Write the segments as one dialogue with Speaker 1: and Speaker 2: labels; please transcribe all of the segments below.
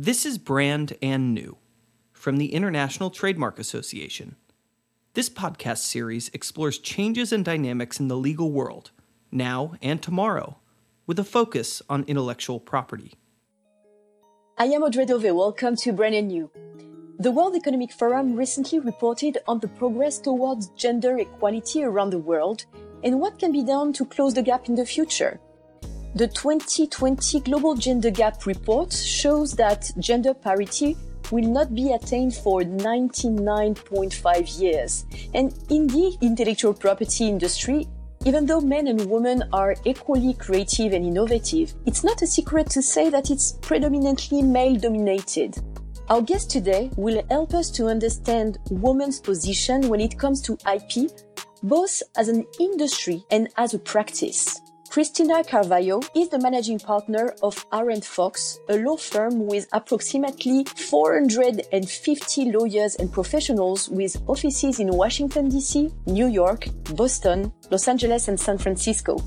Speaker 1: This is Brand and New from the International Trademark Association. This podcast series explores changes and dynamics in the legal world, now and tomorrow, with a focus on intellectual property.
Speaker 2: I am Audrey Dove. Welcome to Brand and New. The World Economic Forum recently reported on the progress towards gender equality around the world and what can be done to close the gap in the future. The 2020 Global Gender Gap Report shows that gender parity will not be attained for 99.5 years. And in the intellectual property industry, even though men and women are equally creative and innovative, it's not a secret to say that it's predominantly male dominated. Our guest today will help us to understand women's position when it comes to IP, both as an industry and as a practice. Cristina Carvalho is the managing partner of Arent Fox, a law firm with approximately 450 lawyers and professionals with offices in Washington, D.C., New York, Boston, Los Angeles, and San Francisco.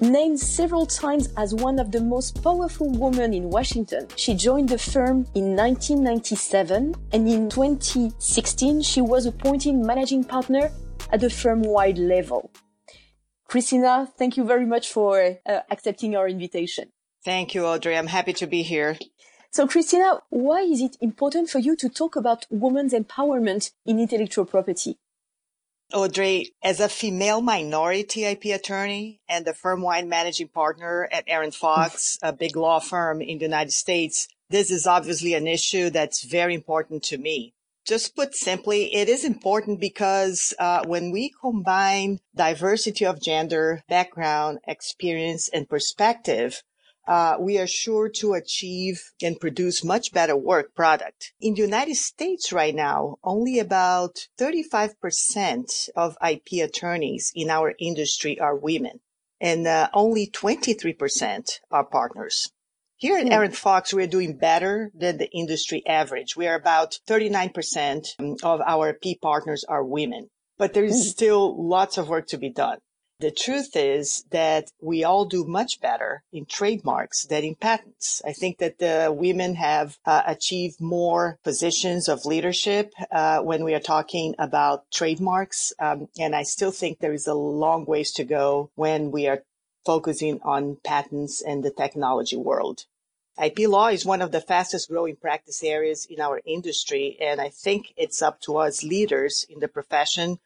Speaker 2: Named several times as one of the most powerful women in Washington, she joined the firm in 1997 and in 2016 she was appointed managing partner at the firm-wide level. Cristina, thank you very much for uh, accepting our invitation.
Speaker 3: Thank you, Audrey. I'm happy to be here.
Speaker 2: So, Cristina, why is it important for you to talk about women's empowerment in intellectual property?
Speaker 3: Audrey, as a female minority IP attorney and the firm-wide managing partner at Arent Fox, a big law firm in the United States, this is obviously an issue that's very important to me. Just put simply, it is important because uh, when we combine diversity of gender, background, experience, and perspective, uh, we are sure to achieve and produce much better work product. In the United States right now, only about 35% of IP attorneys in our industry are women and uh, only 23% are partners. Here at Arent Fox, we're doing better than the industry average. We are about 39% of our P partners are women, but there is hmm. still lots of work to be done. The truth is that we all do much better in trademarks than in patents. I think that the women have uh, achieved more positions of leadership uh, when we are talking about trademarks. Um, and I still think there is a long ways to go when we are focusing on patents and the technology world. IP law is one of the fastest growing practice areas in our industry. And I think it's up to us leaders in the profession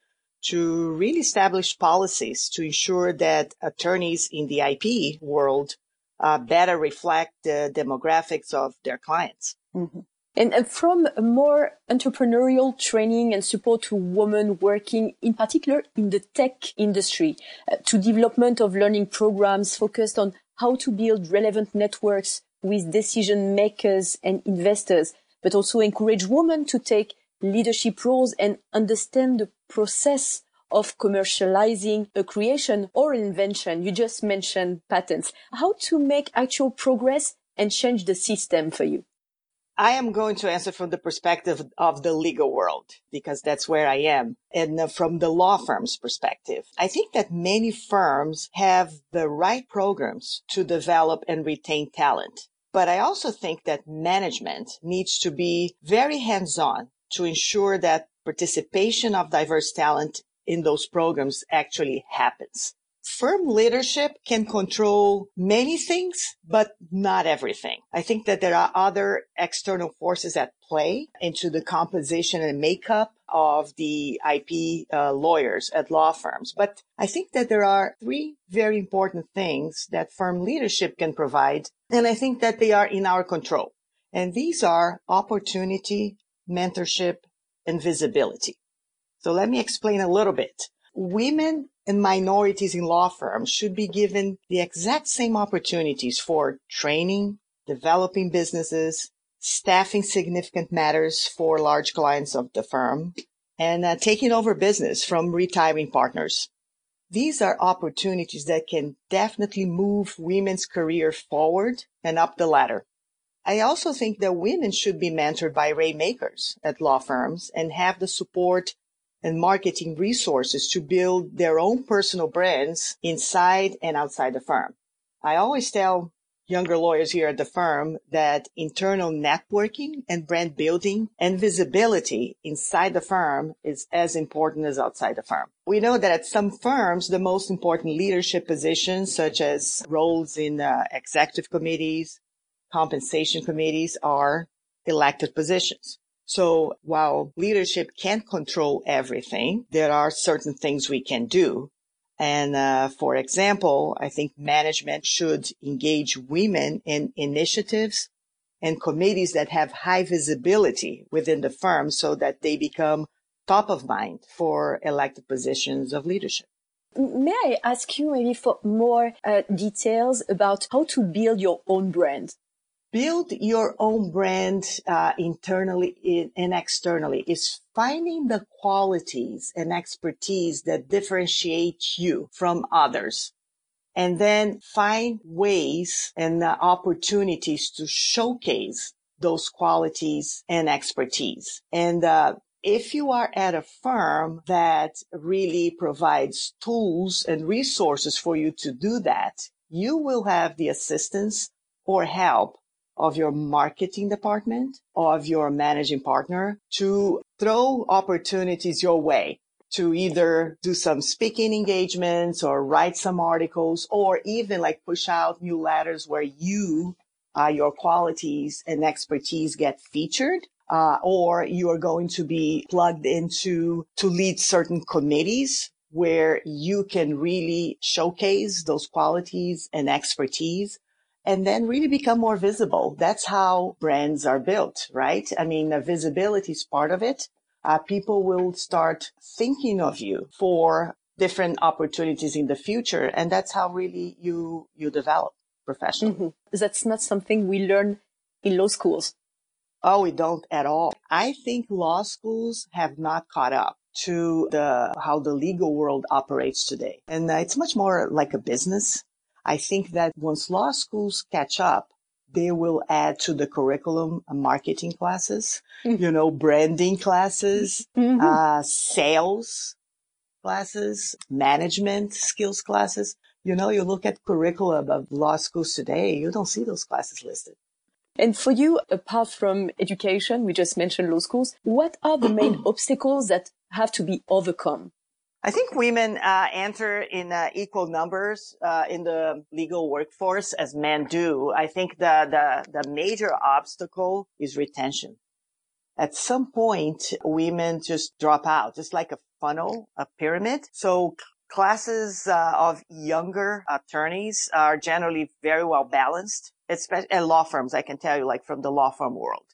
Speaker 3: to really establish policies to ensure that attorneys in the IP world uh, better reflect the demographics of their clients.
Speaker 2: Mm-hmm. And, from more entrepreneurial training and support to women working in particular in the tech industry uh, to development of learning programs focused on how to build relevant networks with decision makers and investors, but also encourage women to take leadership roles and understand the process of commercializing a creation or an invention. You just mentioned patents. How to make actual progress and change the system for you?
Speaker 3: I am going to answer from the perspective of the legal world because that's where I am. And uh, from the law firm's perspective, I think that many firms have the right programs to develop and retain talent. But I also think that management needs to be very hands on to ensure that participation of diverse talent in those programs actually happens firm leadership can control many things, but not everything. I think that there are other external forces at play into the composition and makeup of the IP uh, lawyers at law firms. But I think that there are three very important things that firm leadership can provide. And I think that they are in our control. And these are opportunity, mentorship, and visibility. So let me explain a little bit. Women and minorities in law firms should be given the exact same opportunities for training, developing businesses, staffing significant matters for large clients of the firm, and uh, taking over business from retiring partners. These are opportunities that can definitely move women's career forward and up the ladder. I also think that women should be mentored by rainmakers at law firms and have the support and marketing resources to build their own personal brands inside and outside the firm. I always tell younger lawyers here at the firm that internal networking and brand building and visibility inside the firm is as important as outside the firm. We know that at some firms, the most important leadership positions, such as roles in uh, executive committees, compensation committees are elected positions. So while leadership can't control everything, there are certain things we can do. And uh, for example, I think management should engage women in initiatives and committees that have high visibility within the firm so that they become top of mind for elected positions of leadership.
Speaker 2: May I ask you maybe for more uh, details about how to build your own brand?
Speaker 3: Build your own brand uh, internally and externally is finding the qualities and expertise that differentiate you from others. And then find ways and uh, opportunities to showcase those qualities and expertise. And uh, if you are at a firm that really provides tools and resources for you to do that, you will have the assistance or help of your marketing department, of your managing partner to throw opportunities your way to either do some speaking engagements or write some articles or even like push out new letters where you, uh, your qualities and expertise get featured. Uh, or you are going to be plugged into to lead certain committees where you can really showcase those qualities and expertise and then really become more visible. That's how brands are built, right? I mean, visibility is part of it. Uh, people will start thinking of you for different opportunities in the future. And that's how really you, you develop professionally. Mm-hmm.
Speaker 2: That's not something we learn in law schools.
Speaker 3: Oh, we don't at all. I think law schools have not caught up to the, how the legal world operates today. And uh, it's much more like a business. I think that once law schools catch up, they will add to the curriculum marketing classes, mm-hmm. you know, branding classes, mm-hmm. uh, sales classes, management skills classes. You know, you look at curriculum of law schools today, you don't see those classes listed.
Speaker 2: And for you, apart from education, we just mentioned law schools, what are the main obstacles that have to be overcome?
Speaker 3: I think women uh, enter in uh, equal numbers uh, in the legal workforce as men do. I think the, the the major obstacle is retention. At some point, women just drop out, just like a funnel, a pyramid. So classes uh, of younger attorneys are generally very well balanced, especially at law firms. I can tell you, like from the law firm world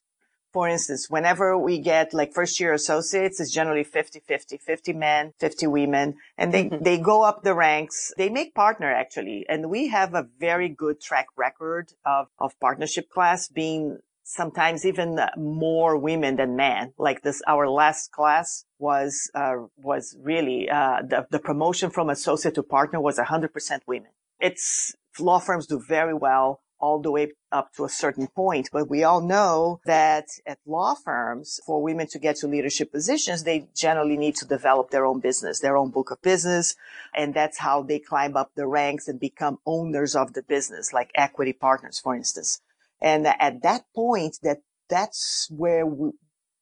Speaker 3: for instance, whenever we get like first year associates, it's generally 50, 50, 50 men, 50 women, and they, mm-hmm. they go up the ranks. They make partner actually. And we have a very good track record of, of partnership class being sometimes even more women than men. Like this, our last class was, uh, was really, uh, the, the promotion from associate to partner was 100% women. It's, law firms do very well all the way up to a certain point. But we all know that at law firms, for women to get to leadership positions, they generally need to develop their own business, their own book of business. And that's how they climb up the ranks and become owners of the business, like equity partners, for instance. And at that point, that that's where we,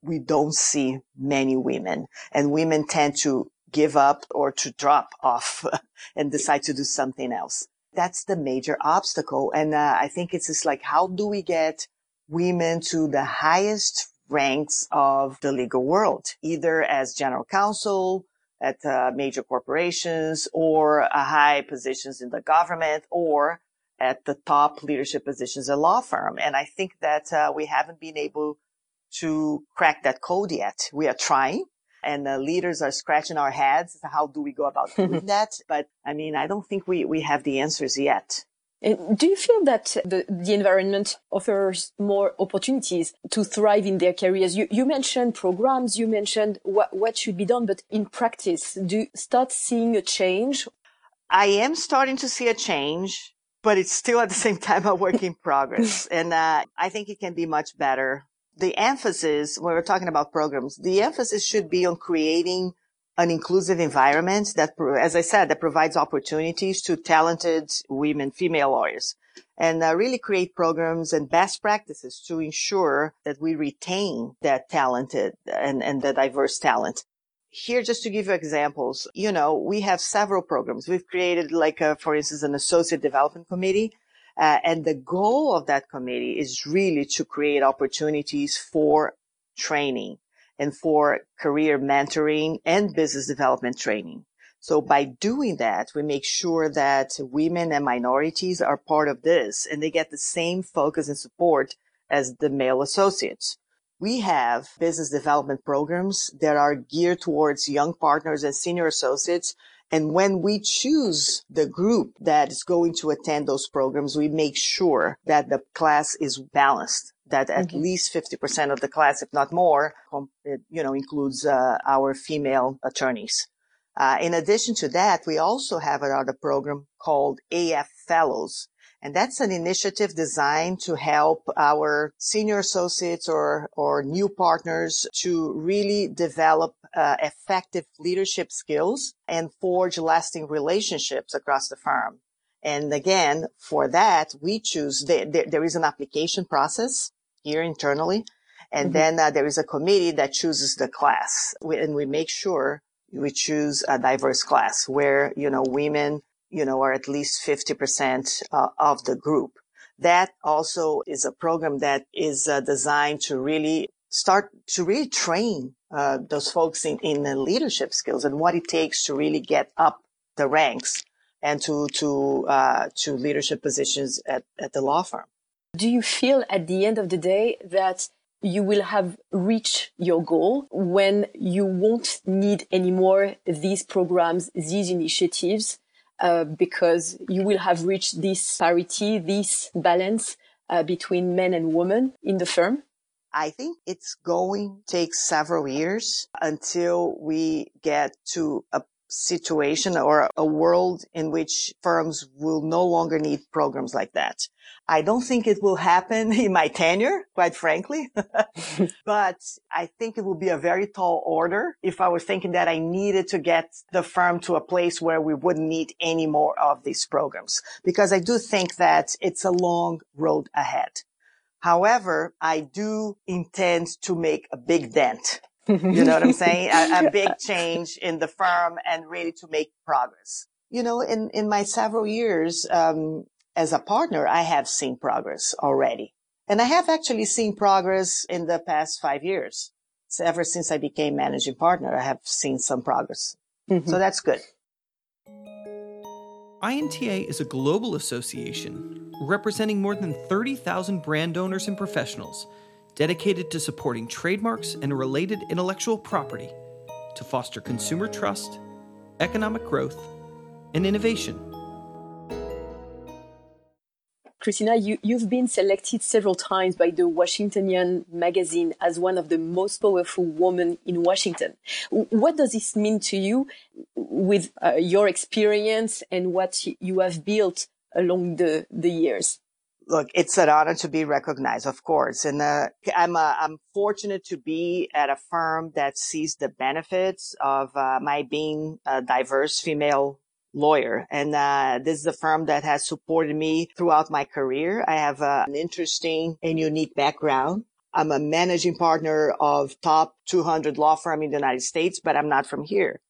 Speaker 3: we don't see many women and women tend to give up or to drop off and decide to do something else that's the major obstacle. And uh, I think it's just like, how do we get women to the highest ranks of the legal world, either as general counsel at uh, major corporations or uh, high positions in the government or at the top leadership positions at law firm. And I think that uh, we haven't been able to crack that code yet. We are trying and the leaders are scratching our heads. How do we go about doing that? But I mean, I don't think we, we have the answers yet.
Speaker 2: do you feel that the, the environment offers more opportunities to thrive in their careers? You, you mentioned programs, you mentioned what, what should be done, but in practice, do you start seeing a change?
Speaker 3: I am starting to see a change, but it's still at the same time a work in progress. and uh, I think it can be much better the emphasis when we're talking about programs, the emphasis should be on creating an inclusive environment that, as I said, that provides opportunities to talented women, female lawyers and uh, really create programs and best practices to ensure that we retain that talented and, and the diverse talent. Here, just to give you examples, you know, we have several programs. We've created like, a, for instance, an associate development committee. Uh, and the goal of that committee is really to create opportunities for training and for career mentoring and business development training. So by doing that, we make sure that women and minorities are part of this and they get the same focus and support as the male associates. We have business development programs that are geared towards young partners and senior associates. And when we choose the group that is going to attend those programs, we make sure that the class is balanced that at mm-hmm. least 50% of the class, if not more, you know, includes uh, our female attorneys. Uh, in addition to that, we also have another program called AF Fellows. And that's an initiative designed to help our senior associates or, or new partners to really develop uh, effective leadership skills and forge lasting relationships across the firm. And again, for that, we choose, the, the, there is an application process here internally. And mm-hmm. then uh, there is a committee that chooses the class we, and we make sure we choose a diverse class where, you know, women, you know, are at least 50% uh, of the group. That also is a program that is uh, designed to really start to really train uh, those folks in, in leadership skills and what it takes to really get up the ranks and to to uh, to leadership positions at, at the law firm.
Speaker 2: Do you feel at the end of the day that you will have reached your goal when you won't need anymore these programs, these initiatives, uh, because you will have reached this parity, this balance uh, between men and women in the firm?
Speaker 3: I think it's going to take several years until we get to a situation or a world in which firms will no longer need programs like that. I don't think it will happen in my tenure, quite frankly, but I think it will be a very tall order if I was thinking that I needed to get the firm to a place where we wouldn't need any more of these programs, because I do think that it's a long road ahead. However, I do intend to make a big dent you know what I'm saying? A, a, big change in the firm and really to make progress. You know, in, in my several years, um, as a partner, I have seen progress already. And I have actually seen progress in the past five years. So ever since I became managing partner, I have seen some progress. Mm-hmm. So that's good.
Speaker 1: INTA is a global association representing more than 30,000 brand owners and professionals dedicated to supporting trademarks and related intellectual property to foster consumer trust, economic growth, and innovation.
Speaker 2: Cristina, you, you've been selected several times by the Washingtonian magazine as one of the most powerful women in Washington. What does this mean to you with uh, your experience and what you have built along the, the years?
Speaker 3: look, it's an honor to be recognized, of course. And uh, I'm uh, I'm fortunate to be at a firm that sees the benefits of uh, my being a diverse female lawyer. And uh, this is a firm that has supported me throughout my career. I have uh, an interesting and unique background. I'm a managing partner of top 200 law firm in the United States, but I'm not from here.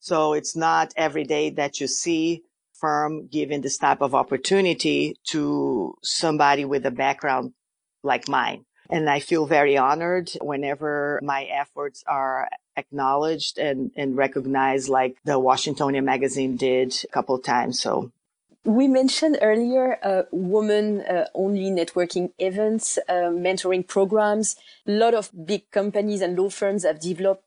Speaker 3: So it's not every day that you see firm giving this type of opportunity to somebody with a background like mine. And I feel very honored whenever my efforts are acknowledged and, and recognized like the Washingtonian magazine did a couple of times. So
Speaker 2: we mentioned earlier uh, women uh, only networking events, uh, mentoring programs. A lot of big companies and law firms have developed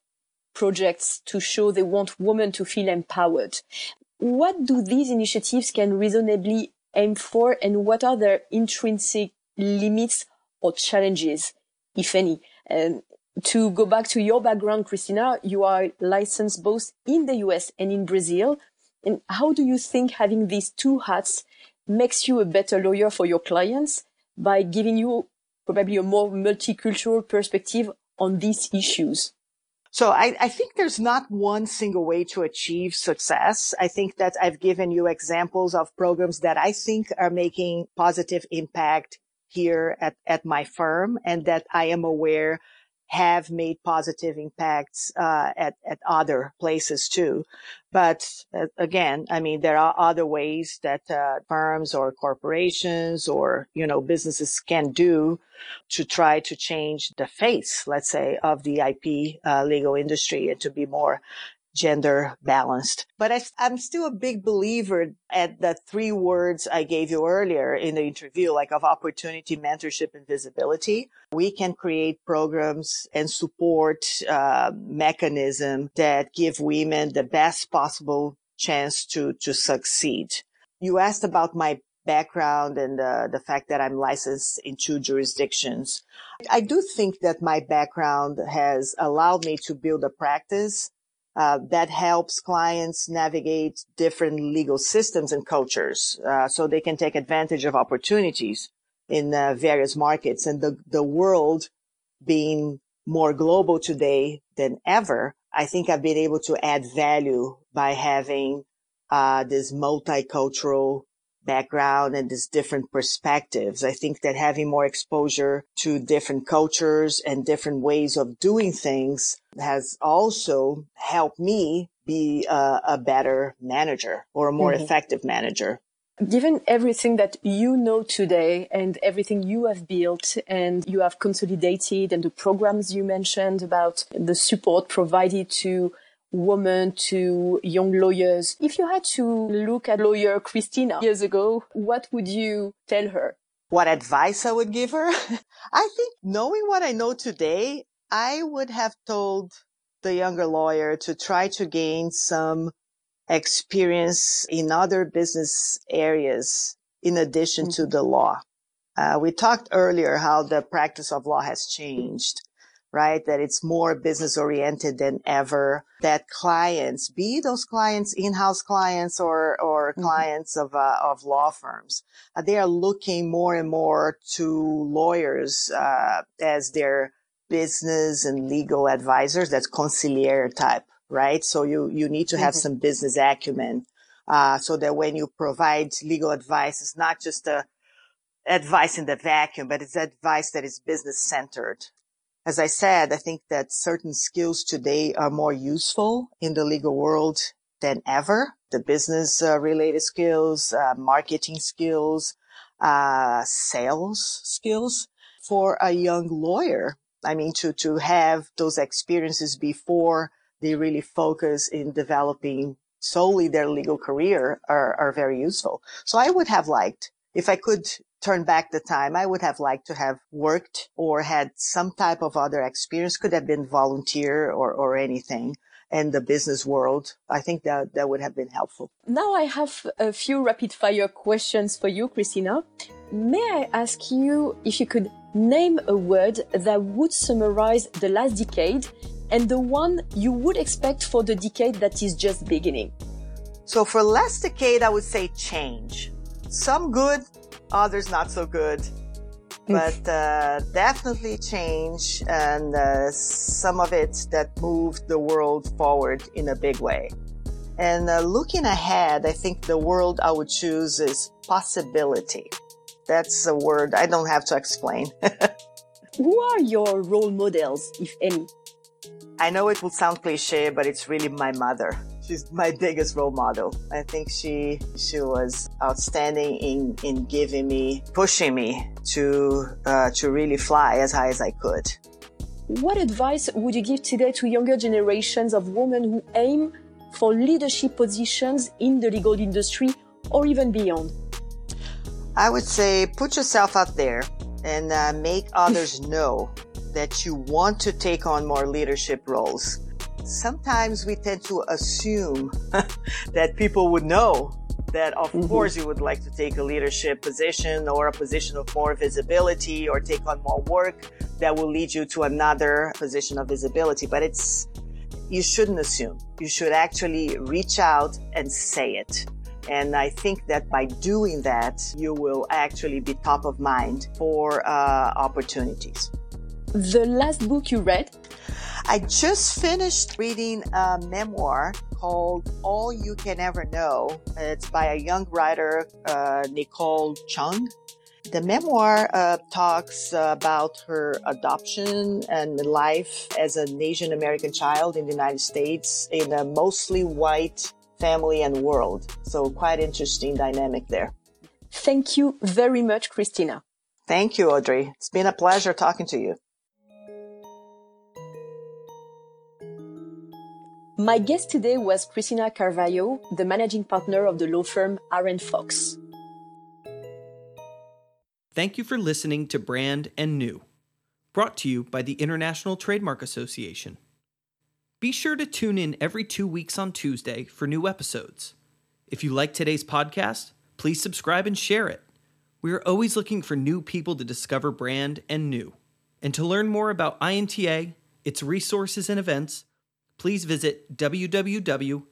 Speaker 2: projects to show they want women to feel empowered what do these initiatives can reasonably aim for and what are their intrinsic limits or challenges, if any? And to go back to your background, Cristina, you are licensed both in the US and in Brazil. And how do you think having these two hats makes you a better lawyer for your clients by giving you probably a more multicultural perspective on these issues?
Speaker 3: So I, I, think there's not one single way to achieve success. I think that I've given you examples of programs that I think are making positive impact here at, at my firm and that I am aware have made positive impacts uh, at at other places too. But uh, again, I mean, there are other ways that uh, firms or corporations or you know businesses can do to try to change the face, let's say, of the IP uh, legal industry and to be more gender balanced. But I, am still a big believer at the three words I gave you earlier in the interview, like of opportunity, mentorship, and visibility. We can create programs and support uh, mechanism that give women the best possible chance to to succeed. You asked about my background and uh, the fact that I'm licensed in two jurisdictions. I do think that my background has allowed me to build a practice uh, that helps clients navigate different legal systems and cultures uh, so they can take advantage of opportunities in uh, various markets. And the, the world being more global today than ever i think i've been able to add value by having uh, this multicultural background and these different perspectives. I think that having more exposure to different cultures and different ways of doing things has also helped me be a, a better manager or a more mm-hmm. effective manager.
Speaker 2: Given everything that you know today and everything you have built and you have consolidated and the programs you mentioned about the support provided to woman to young lawyers. If you had to look at lawyer Cristina years ago, what would you tell her?
Speaker 3: What advice I would give her? I think knowing what I know today, I would have told the younger lawyer to try to gain some experience in other business areas in addition mm-hmm. to the law. Uh, we talked earlier how the practice of law has changed right? That it's more business oriented than ever. That clients, be those clients in-house clients or or mm-hmm. clients of uh, of law firms, uh, they are looking more and more to lawyers uh, as their business and legal advisors. That's conciliar type, right? So you you need to have mm-hmm. some business acumen. Uh, so that when you provide legal advice, it's not just a advice in the vacuum, but it's advice that is business centered as I said, I think that certain skills today are more useful in the legal world than ever. The business uh, related skills, uh, marketing skills, uh, sales skills for a young lawyer. I mean, to, to have those experiences before they really focus in developing solely their legal career are, are very useful. So I would have liked if I could turn back the time, I would have liked to have worked or had some type of other experience, could have been volunteer or, or anything in the business world. I think that that would have been helpful.
Speaker 2: Now I have a few rapid fire questions for you, Cristina. May I ask you if you could name a word that would summarize the last decade and the one you would expect for the decade that is just beginning?
Speaker 3: So for last decade, I would say change. Some good, others not so good. But uh, definitely change and uh, some of it that moved the world forward in a big way. And uh, looking ahead, I think the world I would choose is possibility. That's a word I don't have to explain.
Speaker 2: Who are your role models, if any?
Speaker 3: I know it will sound cliche, but it's really my mother she's my biggest role model. I think she she was outstanding in in giving me, pushing me to uh, to really fly as high as I could.
Speaker 2: What advice would you give today to younger generations of women who aim for leadership positions in the legal industry or even beyond?
Speaker 3: I would say put yourself out there and uh, make others know that you want to take on more leadership roles sometimes we tend to assume that people would know that of mm-hmm. course you would like to take a leadership position or a position of more visibility or take on more work that will lead you to another position of visibility but it's you shouldn't assume you should actually reach out and say it and I think that by doing that, you will actually be top of mind for uh, opportunities.
Speaker 2: The last book you read?
Speaker 3: I just finished reading a memoir called All You Can Ever Know. It's by a young writer, uh, Nicole Chung. The memoir uh, talks about her adoption and life as an Asian American child in the United States in a mostly white family and world. So quite interesting dynamic there.
Speaker 2: Thank you very much, Cristina.
Speaker 3: Thank you, Audrey. It's been a pleasure talking to you.
Speaker 2: My guest today was Cristina Carvalho, the managing partner of the law firm Arent Fox.
Speaker 1: Thank you for listening to Brand and New, brought to you by the International Trademark Association. Be sure to tune in every two weeks on Tuesday for new episodes. If you like today's podcast, please subscribe and share it. We are always looking for new people to discover brand and new. And to learn more about INTA, its resources and events, please visit www.inta.org.